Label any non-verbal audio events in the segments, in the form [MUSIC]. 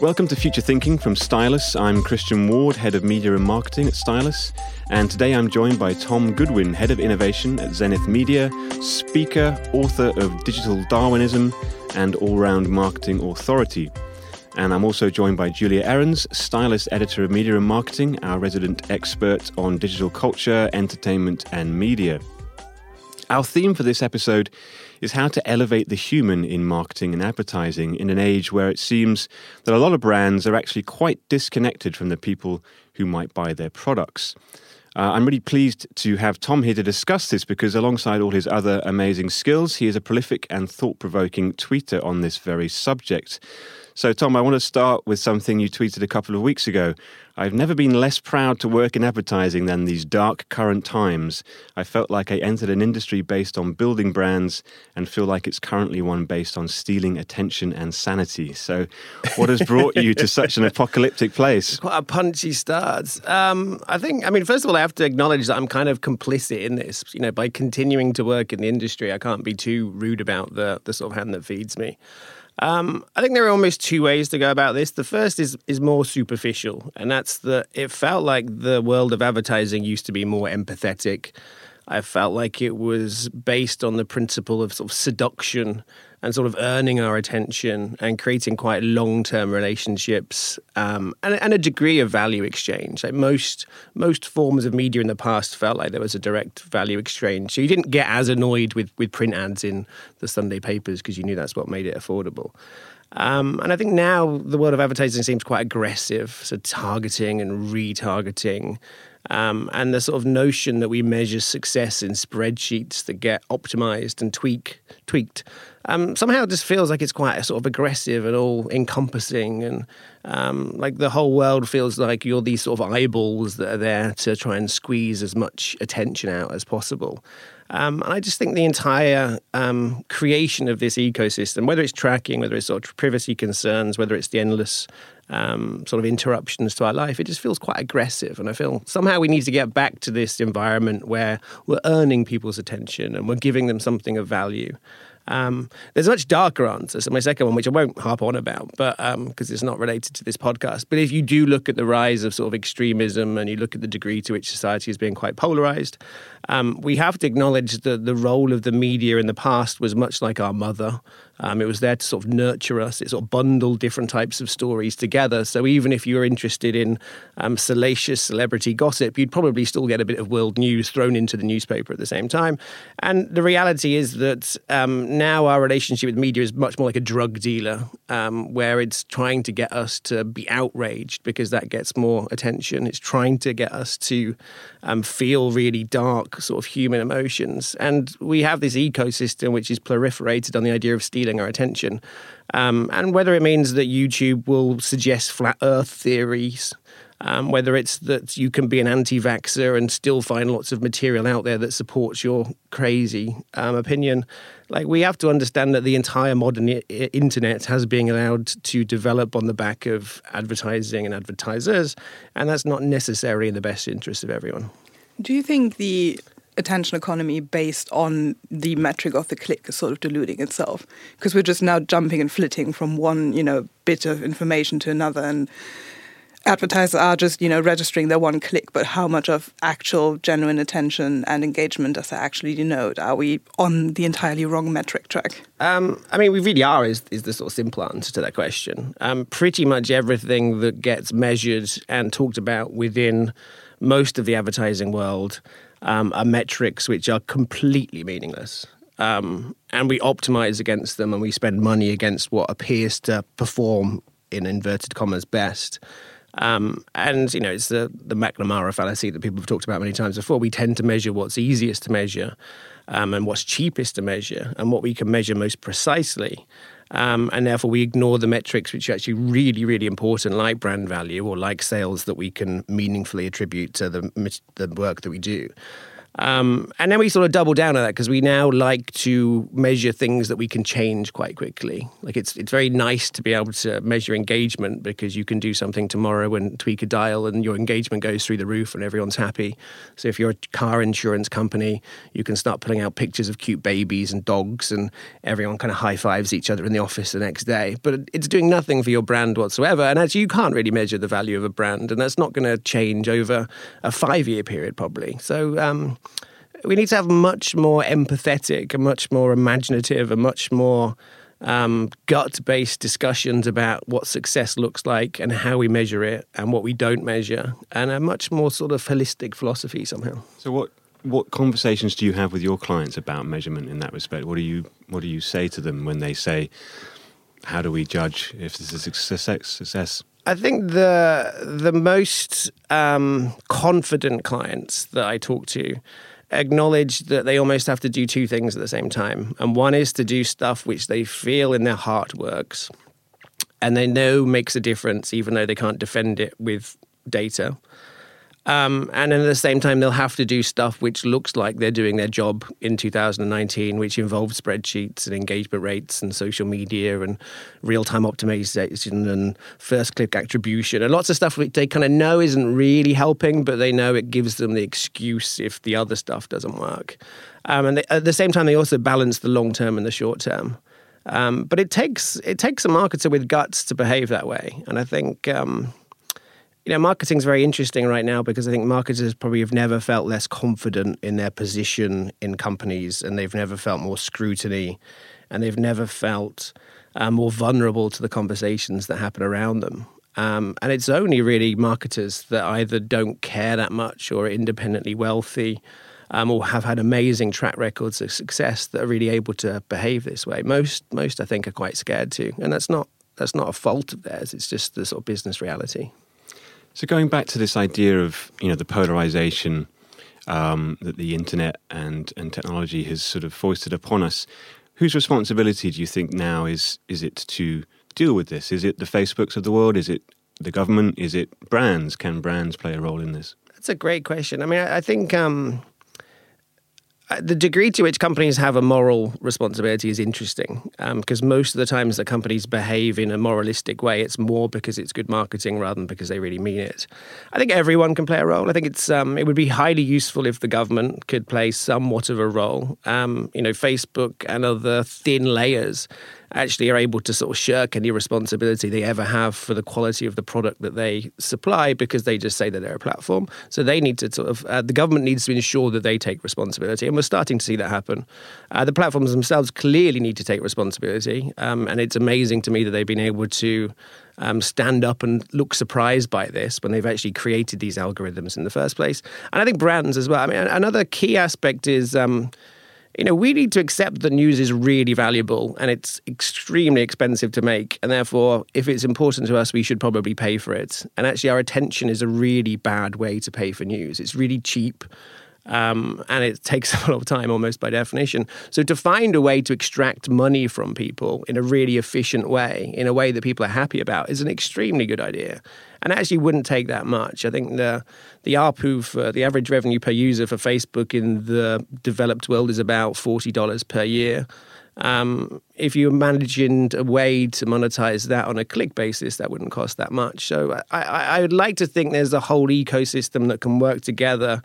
Welcome to Future Thinking from Stylus. I'm Christian Ward, Head of Media and Marketing at Stylus, and today I'm joined by Tom Goodwin, Head of Innovation at Zenith Media, speaker, author of Digital Darwinism, and all round marketing authority. And I'm also joined by Julia Errens, Stylus Editor of Media and Marketing, our resident expert on digital culture, entertainment, and media. Our theme for this episode is how to elevate the human in marketing and advertising in an age where it seems that a lot of brands are actually quite disconnected from the people who might buy their products. Uh, I'm really pleased to have Tom here to discuss this because, alongside all his other amazing skills, he is a prolific and thought provoking tweeter on this very subject. So, Tom, I want to start with something you tweeted a couple of weeks ago. I've never been less proud to work in advertising than these dark current times. I felt like I entered an industry based on building brands and feel like it's currently one based on stealing attention and sanity. So, what has brought you to such an apocalyptic place? Quite a punchy start. Um, I think, I mean, first of all, I have to acknowledge that I'm kind of complicit in this. You know, by continuing to work in the industry, I can't be too rude about the, the sort of hand that feeds me. Um, I think there are almost two ways to go about this. The first is is more superficial, and that's that it felt like the world of advertising used to be more empathetic. I felt like it was based on the principle of sort of seduction and sort of earning our attention and creating quite long term relationships um, and, and, a degree of value exchange. Like most most forms of media in the past felt like there was a direct value exchange. So you didn't get as annoyed with with print ads in the Sunday papers because you knew that's what made it affordable. Um, and I think now the world of advertising seems quite aggressive, so targeting and retargeting. Um, and the sort of notion that we measure success in spreadsheets that get optimized and tweak, tweaked um, somehow it just feels like it's quite a sort of aggressive and all encompassing and um, like the whole world feels like you're these sort of eyeballs that are there to try and squeeze as much attention out as possible. Um, and I just think the entire um, creation of this ecosystem, whether it's tracking, whether it's sort of privacy concerns, whether it's the endless um, sort of interruptions to our life, it just feels quite aggressive. And I feel somehow we need to get back to this environment where we're earning people's attention and we're giving them something of value. Um, there's a much darker answer. So my second one, which I won't harp on about, but because um, it's not related to this podcast. But if you do look at the rise of sort of extremism and you look at the degree to which society is being quite polarized, um, we have to acknowledge that the role of the media in the past was much like our mother. Um, it was there to sort of nurture us. It sort of bundled different types of stories together. So even if you were interested in um, salacious celebrity gossip, you'd probably still get a bit of world news thrown into the newspaper at the same time. And the reality is that um, now our relationship with media is much more like a drug dealer, um, where it's trying to get us to be outraged because that gets more attention. It's trying to get us to um, feel really dark, sort of human emotions. And we have this ecosystem which is proliferated on the idea of stealing our attention. Um, and whether it means that YouTube will suggest flat earth theories, um, whether it's that you can be an anti vaxxer and still find lots of material out there that supports your crazy um, opinion. Like, we have to understand that the entire modern I- internet has been allowed to develop on the back of advertising and advertisers, and that's not necessarily in the best interest of everyone. Do you think the attention economy based on the metric of the click is sort of diluting itself because we're just now jumping and flitting from one you know bit of information to another and advertisers are just you know registering their one click but how much of actual genuine attention and engagement does that actually denote are we on the entirely wrong metric track um, i mean we really are is, is the sort of simple answer to that question um, pretty much everything that gets measured and talked about within most of the advertising world um, are metrics which are completely meaningless. Um, and we optimize against them and we spend money against what appears to perform in inverted commas best. Um, and you know, it's the the McNamara fallacy that people have talked about many times before. We tend to measure what's easiest to measure, um, and what's cheapest to measure, and what we can measure most precisely. Um, and therefore, we ignore the metrics which are actually really, really important, like brand value or like sales that we can meaningfully attribute to the, the work that we do. Um, and then we sort of double down on that because we now like to measure things that we can change quite quickly. Like it's it's very nice to be able to measure engagement because you can do something tomorrow and tweak a dial and your engagement goes through the roof and everyone's happy. So if you're a car insurance company, you can start putting out pictures of cute babies and dogs and everyone kind of high fives each other in the office the next day. But it's doing nothing for your brand whatsoever. And actually, you can't really measure the value of a brand, and that's not going to change over a five year period probably. So. Um, we need to have much more empathetic much more imaginative and much more um, gut based discussions about what success looks like and how we measure it and what we don't measure, and a much more sort of holistic philosophy somehow. So, what what conversations do you have with your clients about measurement in that respect? What do you what do you say to them when they say, "How do we judge if this is success?" success? I think the the most um, confident clients that I talk to acknowledge that they almost have to do two things at the same time. And one is to do stuff which they feel in their heart works and they know makes a difference, even though they can't defend it with data. Um, and then at the same time, they'll have to do stuff which looks like they're doing their job in 2019, which involves spreadsheets and engagement rates and social media and real time optimization and first click attribution and lots of stuff which they kind of know isn't really helping, but they know it gives them the excuse if the other stuff doesn't work. Um, and they, at the same time, they also balance the long term and the short term. Um, but it takes it takes a marketer with guts to behave that way, and I think um, you know, marketing's very interesting right now because I think marketers probably have never felt less confident in their position in companies and they've never felt more scrutiny and they've never felt uh, more vulnerable to the conversations that happen around them. Um, and it's only really marketers that either don't care that much or are independently wealthy um, or have had amazing track records of success that are really able to behave this way. Most, most I think, are quite scared to, and that's not that's not a fault of theirs. It's just the sort of business reality. So going back to this idea of you know the polarization um, that the internet and and technology has sort of foisted upon us, whose responsibility do you think now is is it to deal with this? Is it the Facebooks of the world? Is it the government? Is it brands? Can brands play a role in this? That's a great question. I mean, I think um, the degree to which companies have a moral responsibility is interesting because um, most of the times that companies behave in a moralistic way, it's more because it's good marketing rather than because they really mean it. I think everyone can play a role. I think it's um, it would be highly useful if the government could play somewhat of a role. Um, you know, Facebook and other thin layers actually are able to sort of shirk any responsibility they ever have for the quality of the product that they supply because they just say that they're a platform. So they need to sort of, uh, the government needs to ensure that they take responsibility. And we're starting to see that happen. Uh, the platforms themselves clearly need to take responsibility. Um, and it's amazing to me that they've been able to. Um, stand up and look surprised by this when they've actually created these algorithms in the first place. And I think brands as well. I mean, another key aspect is um, you know, we need to accept that news is really valuable and it's extremely expensive to make. And therefore, if it's important to us, we should probably pay for it. And actually, our attention is a really bad way to pay for news. It's really cheap. Um, and it takes [LAUGHS] a lot of time almost by definition. So to find a way to extract money from people in a really efficient way, in a way that people are happy about, is an extremely good idea and actually wouldn't take that much. I think the the ARPU for the average revenue per user for Facebook in the developed world is about forty dollars per year. Um, if you imagined a way to monetize that on a click basis, that wouldn't cost that much. So I, I, I would like to think there's a whole ecosystem that can work together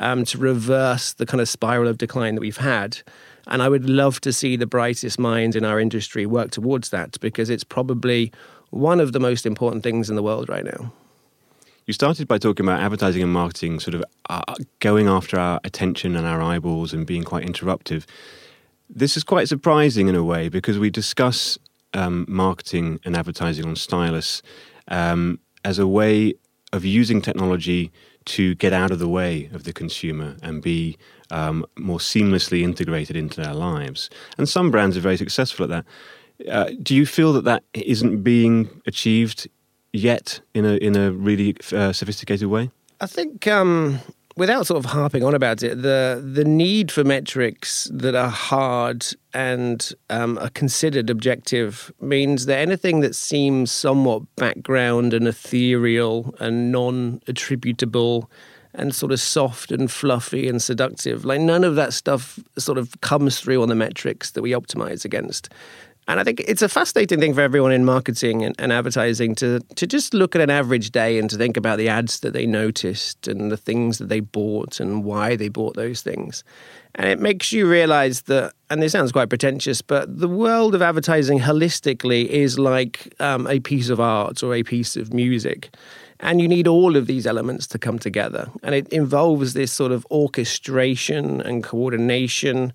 um, to reverse the kind of spiral of decline that we've had. And I would love to see the brightest minds in our industry work towards that because it's probably one of the most important things in the world right now. You started by talking about advertising and marketing sort of uh, going after our attention and our eyeballs and being quite interruptive. This is quite surprising in a way because we discuss um, marketing and advertising on Stylus um, as a way of using technology to get out of the way of the consumer and be um, more seamlessly integrated into their lives. And some brands are very successful at that. Uh, do you feel that that isn't being achieved yet in a in a really uh, sophisticated way? I think um, without sort of harping on about it, the the need for metrics that are hard and um, are considered objective means that anything that seems somewhat background and ethereal and non attributable and sort of soft and fluffy and seductive. Like none of that stuff sort of comes through on the metrics that we optimize against. And I think it's a fascinating thing for everyone in marketing and, and, advertising to, to just look at an average day and to think about the ads that they noticed and the things that they bought and why they bought those things. And it makes you realize that, and this sounds quite pretentious, but the world of advertising holistically is like um, a piece of art or a piece of music. And you need all of these elements to come together. And it involves this sort of orchestration and coordination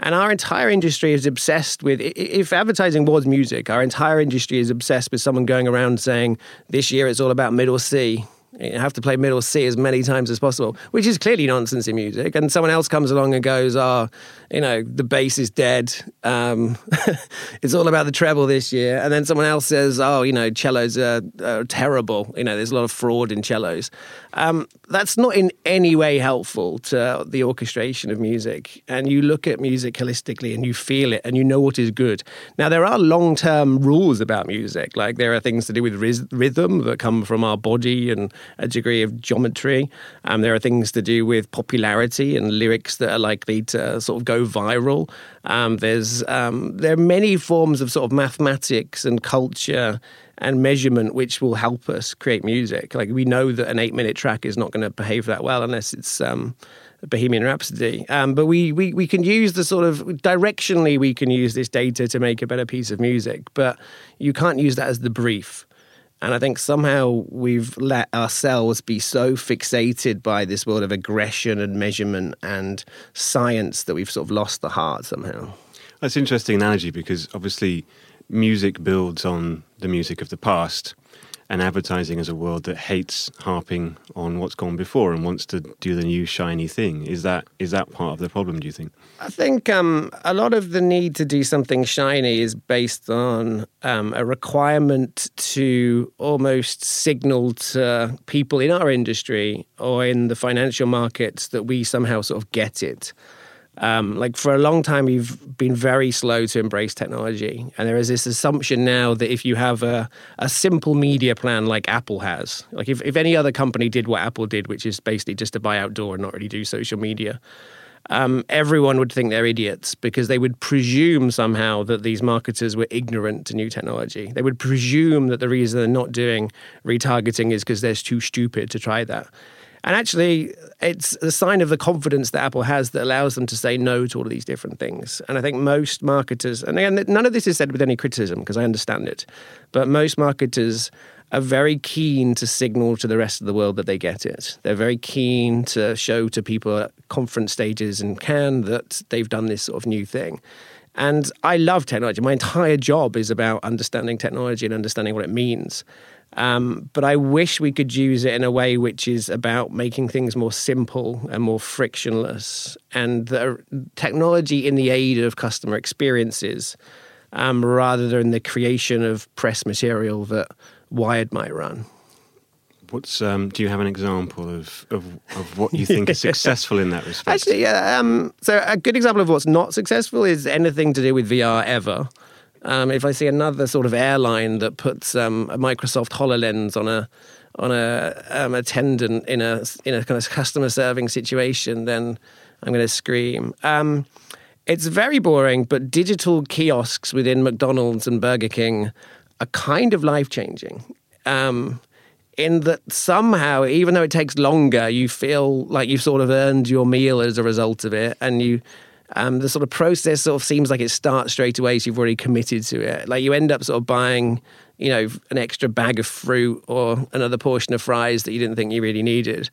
and our entire industry is obsessed with, if advertising was music, our entire industry is obsessed with someone going around saying, this year it's all about middle C. You have to play middle C as many times as possible, which is clearly nonsense in music. And someone else comes along and goes, "Oh, you know, the bass is dead. Um, [LAUGHS] it's all about the treble this year." And then someone else says, "Oh, you know, cellos are, are terrible. You know, there's a lot of fraud in cellos." Um, that's not in any way helpful to the orchestration of music. And you look at music holistically, and you feel it, and you know what is good. Now, there are long-term rules about music, like there are things to do with rhythm that come from our body and a degree of geometry. Um, there are things to do with popularity and lyrics that are likely to sort of go viral. Um, there's um, there are many forms of sort of mathematics and culture and measurement which will help us create music. Like we know that an eight minute track is not going to behave that well unless it's um, Bohemian Rhapsody. Um, but we, we we can use the sort of directionally we can use this data to make a better piece of music, but you can't use that as the brief. And I think somehow we've let ourselves be so fixated by this world of aggression and measurement and science that we've sort of lost the heart somehow. That's an interesting analogy because obviously music builds on the music of the past and advertising is a world that hates harping on what's gone before and wants to do the new shiny thing. Is that is that part of the problem? Do you think? I think um, a lot of the need to do something shiny is based on um, a requirement to almost signal to people in our industry or in the financial markets that we somehow sort of get it. Um, like for a long time, we've been very slow to embrace technology, and there is this assumption now that if you have a, a simple media plan like Apple has, like if, if any other company did what Apple did, which is basically just to buy outdoor and not really do social media, um, everyone would think they're idiots because they would presume somehow that these marketers were ignorant to new technology. They would presume that the reason they're not doing retargeting is because they're too stupid to try that. And actually, it's a sign of the confidence that Apple has that allows them to say no to all of these different things. And I think most marketers, and again, none of this is said with any criticism because I understand it, but most marketers are very keen to signal to the rest of the world that they get it. They're very keen to show to people at conference stages and Cannes that they've done this sort of new thing. And I love technology. My entire job is about understanding technology and understanding what it means. Um, but I wish we could use it in a way which is about making things more simple and more frictionless, and the technology in the aid of customer experiences, um, rather than the creation of press material that Wired might run. What's um, do you have an example of, of, of what you think is [LAUGHS] successful in that respect? Actually, yeah. Um, so a good example of what's not successful is anything to do with VR ever. Um, if I see another sort of airline that puts um, a Microsoft Hololens on a on a um, attendant in a in a kind of customer serving situation, then I'm going to scream. Um, it's very boring, but digital kiosks within McDonald's and Burger King are kind of life changing. Um, in that somehow, even though it takes longer, you feel like you've sort of earned your meal as a result of it, and you um, the sort of process sort of seems like it starts straight away, so you've already committed to it. Like you end up sort of buying, you know, an extra bag of fruit or another portion of fries that you didn't think you really needed.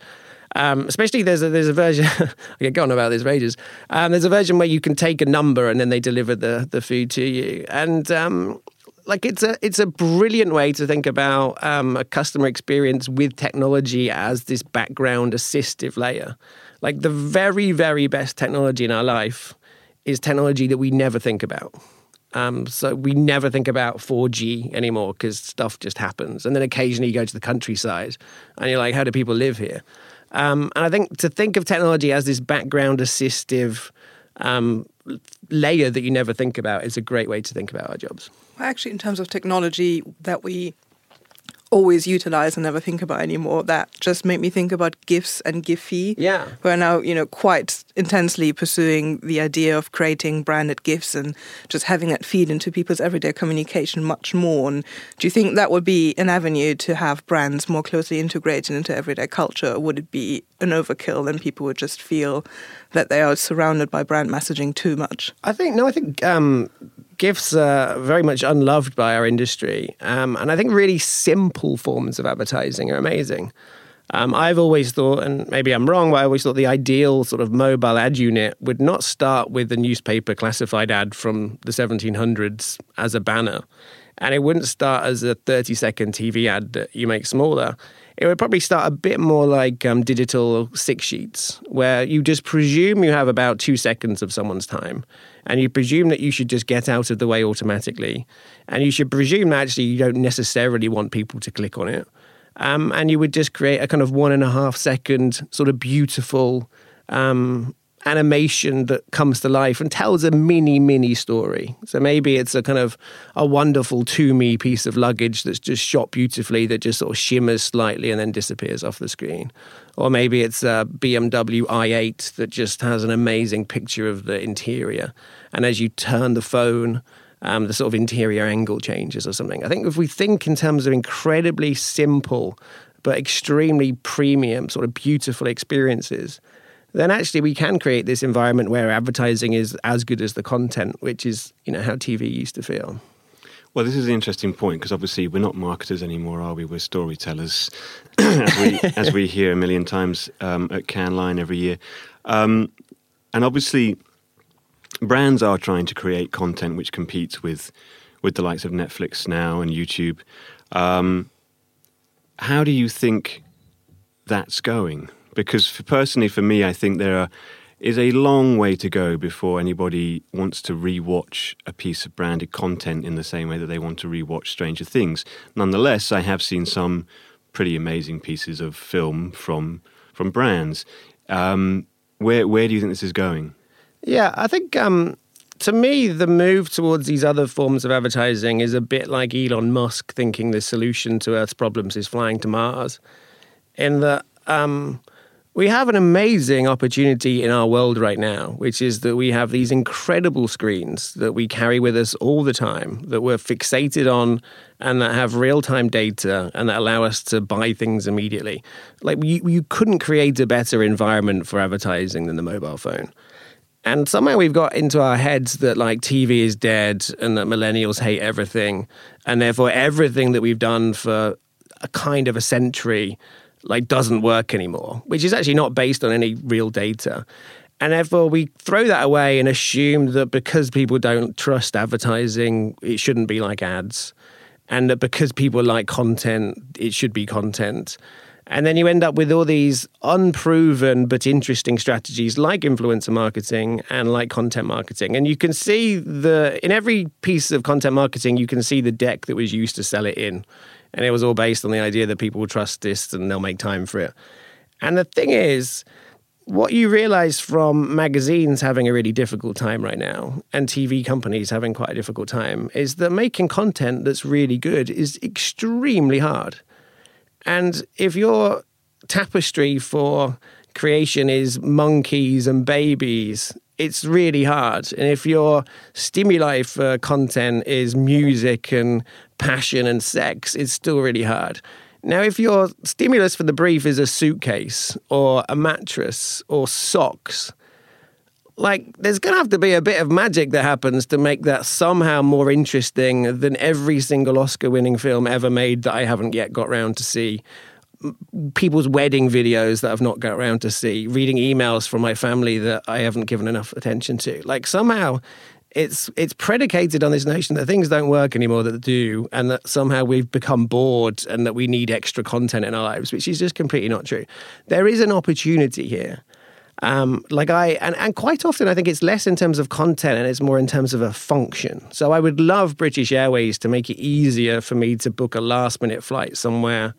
Um, especially there's a, there's a version [LAUGHS] I get gone about this for ages. Um, there's a version where you can take a number and then they deliver the the food to you, and um, like it's a it's a brilliant way to think about um, a customer experience with technology as this background assistive layer. Like the very, very best technology in our life is technology that we never think about. Um, so we never think about 4G anymore because stuff just happens. And then occasionally you go to the countryside and you're like, how do people live here? Um, and I think to think of technology as this background assistive um, layer that you never think about is a great way to think about our jobs. Well, actually, in terms of technology that we always utilize and never think about anymore that just made me think about gifs and giphy Yeah. we're now you know quite intensely pursuing the idea of creating branded gifs and just having that feed into people's everyday communication much more and do you think that would be an avenue to have brands more closely integrated into everyday culture or would it be an overkill and people would just feel that they are surrounded by brand messaging too much I think no. I think um, gifs are very much unloved by our industry, um, and I think really simple forms of advertising are amazing. Um, I've always thought, and maybe I'm wrong, but I always thought the ideal sort of mobile ad unit would not start with the newspaper classified ad from the 1700s as a banner, and it wouldn't start as a 30 second TV ad that you make smaller. It would probably start a bit more like um, digital six sheets, where you just presume you have about two seconds of someone's time, and you presume that you should just get out of the way automatically, and you should presume that actually you don't necessarily want people to click on it. Um, and you would just create a kind of one and a half second sort of beautiful um, animation that comes to life and tells a mini mini story. So maybe it's a kind of a wonderful to me piece of luggage that's just shot beautifully that just sort of shimmers slightly and then disappears off the screen. Or maybe it's a bmw i8 that just has an amazing picture of the interior. And as you turn the phone um, the sort of interior angle changes or something. I think if we think in terms of incredibly simple but extremely premium, sort of beautiful experiences, then actually we can create this environment where advertising is as good as the content, which is you know how TV used to feel. Well, this is an interesting point because obviously we're not marketers anymore, are we? We're storytellers, [CLEARS THROAT] as, we, [LAUGHS] as we hear a million times um, at Cannes Lions every year. Um, and obviously, brands are trying to create content which competes with with the likes of Netflix now and YouTube. Um, how do you think that's going? Because for, personally, for me, I think there are, is a long way to go before anybody wants to rewatch a piece of branded content in the same way that they want to rewatch Stranger Things. Nonetheless, I have seen some pretty amazing pieces of film from from brands. Um, where where do you think this is going? Yeah, I think um, to me, the move towards these other forms of advertising is a bit like Elon Musk thinking the solution to Earth's problems is flying to Mars. In that um, we have an amazing opportunity in our world right now, which is that we have these incredible screens that we carry with us all the time, that we're fixated on, and that have real time data and that allow us to buy things immediately. Like, you, you couldn't create a better environment for advertising than the mobile phone. And somehow we've got into our heads that like TV is dead and that millennials hate everything. And therefore, everything that we've done for a kind of a century like doesn't work anymore, which is actually not based on any real data. And therefore, we throw that away and assume that because people don't trust advertising, it shouldn't be like ads. And that because people like content, it should be content. And then you end up with all these unproven but interesting strategies like influencer marketing and like content marketing. And you can see the in every piece of content marketing, you can see the deck that was used to sell it in. And it was all based on the idea that people will trust this and they'll make time for it. And the thing is, what you realize from magazines having a really difficult time right now and TV companies having quite a difficult time is that making content that's really good is extremely hard. And if your tapestry for creation is monkeys and babies, it's really hard. And if your stimuli for content is music and passion and sex, is still really hard. Now, if your stimulus for the brief is a suitcase or a mattress or socks, like there's going to have to be a bit of magic that happens to make that somehow more interesting than every single Oscar winning film ever made that I haven't yet got round to see. People's wedding videos that I've not got around to see, reading emails from my family that I haven't given enough attention to. Like somehow it's it's predicated on this notion that things don't work anymore that do, and that somehow we've become bored and that we need extra content in our lives, which is just completely not true. There is an opportunity here. Um, like I and, and quite often I think it's less in terms of content and it's more in terms of a function. So I would love British Airways to make it easier for me to book a last minute flight somewhere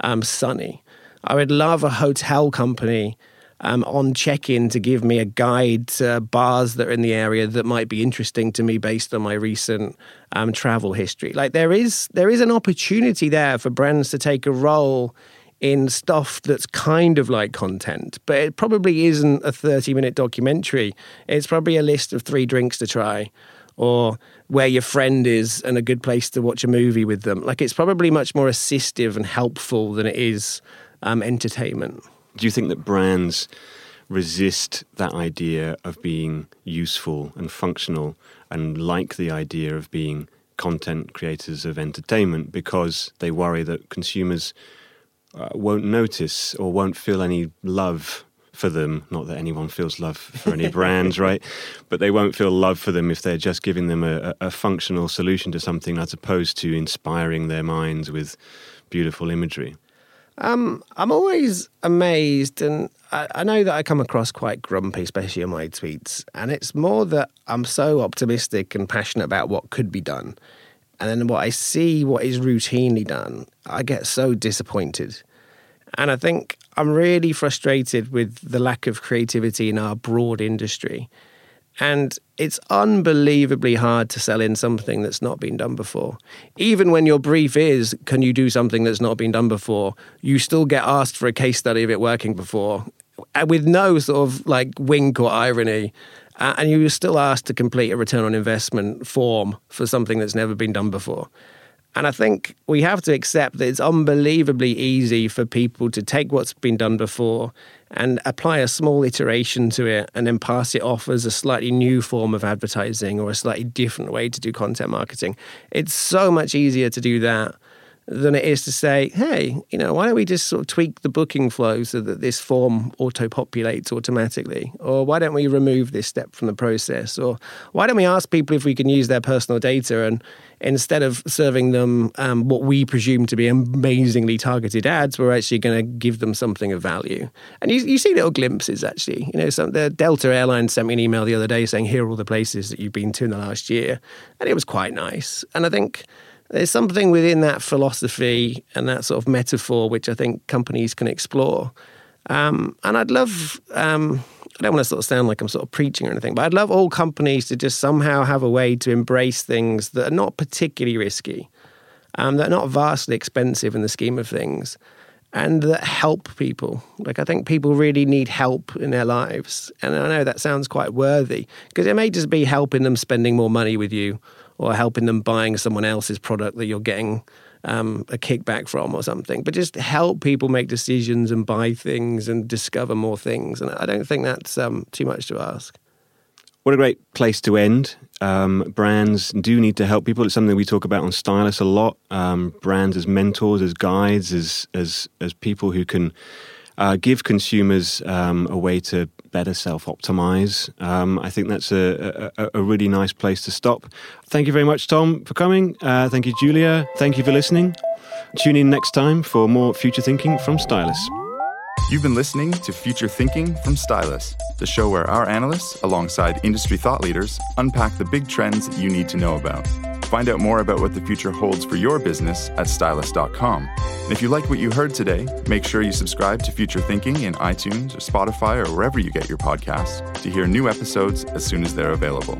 um, sunny. I would love a hotel company um, on check in to give me a guide to bars that are in the area that might be interesting to me based on my recent um, travel history. Like there is there is an opportunity there for brands to take a role in stuff that's kind of like content, but it probably isn't a 30 minute documentary. It's probably a list of three drinks to try or where your friend is and a good place to watch a movie with them. Like it's probably much more assistive and helpful than it is um, entertainment. Do you think that brands resist that idea of being useful and functional and like the idea of being content creators of entertainment because they worry that consumers uh, won't notice or won't feel any love for them. Not that anyone feels love for any [LAUGHS] brands, right? But they won't feel love for them if they're just giving them a, a, functional solution to something as opposed to inspiring their minds with beautiful imagery. Um, I'm always amazed, and I, I, know that I come across quite grumpy, especially in my tweets. And it's more that I'm so optimistic and passionate about what could be done. And then what I see, what is routinely done, I get so disappointed. And I think I'm really frustrated with the lack of creativity in our broad industry. And it's unbelievably hard to sell in something that's not been done before. Even when your brief is, can you do something that's not been done before? You still get asked for a case study of it working before uh, with no sort of like wink or irony. Uh, and you're still asked to complete a return on investment form for something that's never been done before. And I think we have to accept that it's unbelievably easy for people to take what's been done before and apply a small iteration to it and then pass it off as a slightly new form of advertising or a slightly different way to do content marketing. It's so much easier to do that than it is to say, hey, you know, why don't we just sort of tweak the booking flow so that this form auto populates automatically? Or why don't we remove this step from the process? Or why don't we ask people if we can use their personal data and instead of serving them um, what we presume to be amazingly targeted ads, we're actually going to give them something of value. And you, you see little glimpses actually. You know, some, the Delta Airlines sent me an email the other day saying, here are all the places that you've been to in the last year. And it was quite nice. And I think there's something within that philosophy and that sort of metaphor which I think companies can explore. Um, and I'd love, um, I don't want to sort of sound like I'm sort of preaching or anything, but I'd love all companies to just somehow have a way to embrace things that are not particularly risky, um, that are not vastly expensive in the scheme of things, and that help people. Like, I think people really need help in their lives. And I know that sounds quite worthy because it may just be helping them spending more money with you or helping them buying someone else's product that you're getting um, a kickback from or something. But just help people make decisions and buy things and discover more things. And I don't think that's um, too much to ask. What a great place to end. Um, brands do need to help people. It's something we talk about on Stylus a lot. Um, brands as mentors, as guides, as as as people who can uh, give consumers um, a way to better self optimize. Um, I think that's a, a, a, really nice place to stop. Thank you very much, Tom, for coming. Uh, thank you, Julia. Thank you for listening. Tune in next time for more future thinking from Stylus. You've been listening to Future Thinking from Stylus, the show where our analysts, alongside industry thought leaders, unpack the big trends you need to know about. Find out more about what the future holds for your business at stylus.com. And if you like what you heard today, make sure you subscribe to Future Thinking in iTunes or Spotify or wherever you get your podcasts to hear new episodes as soon as they're available.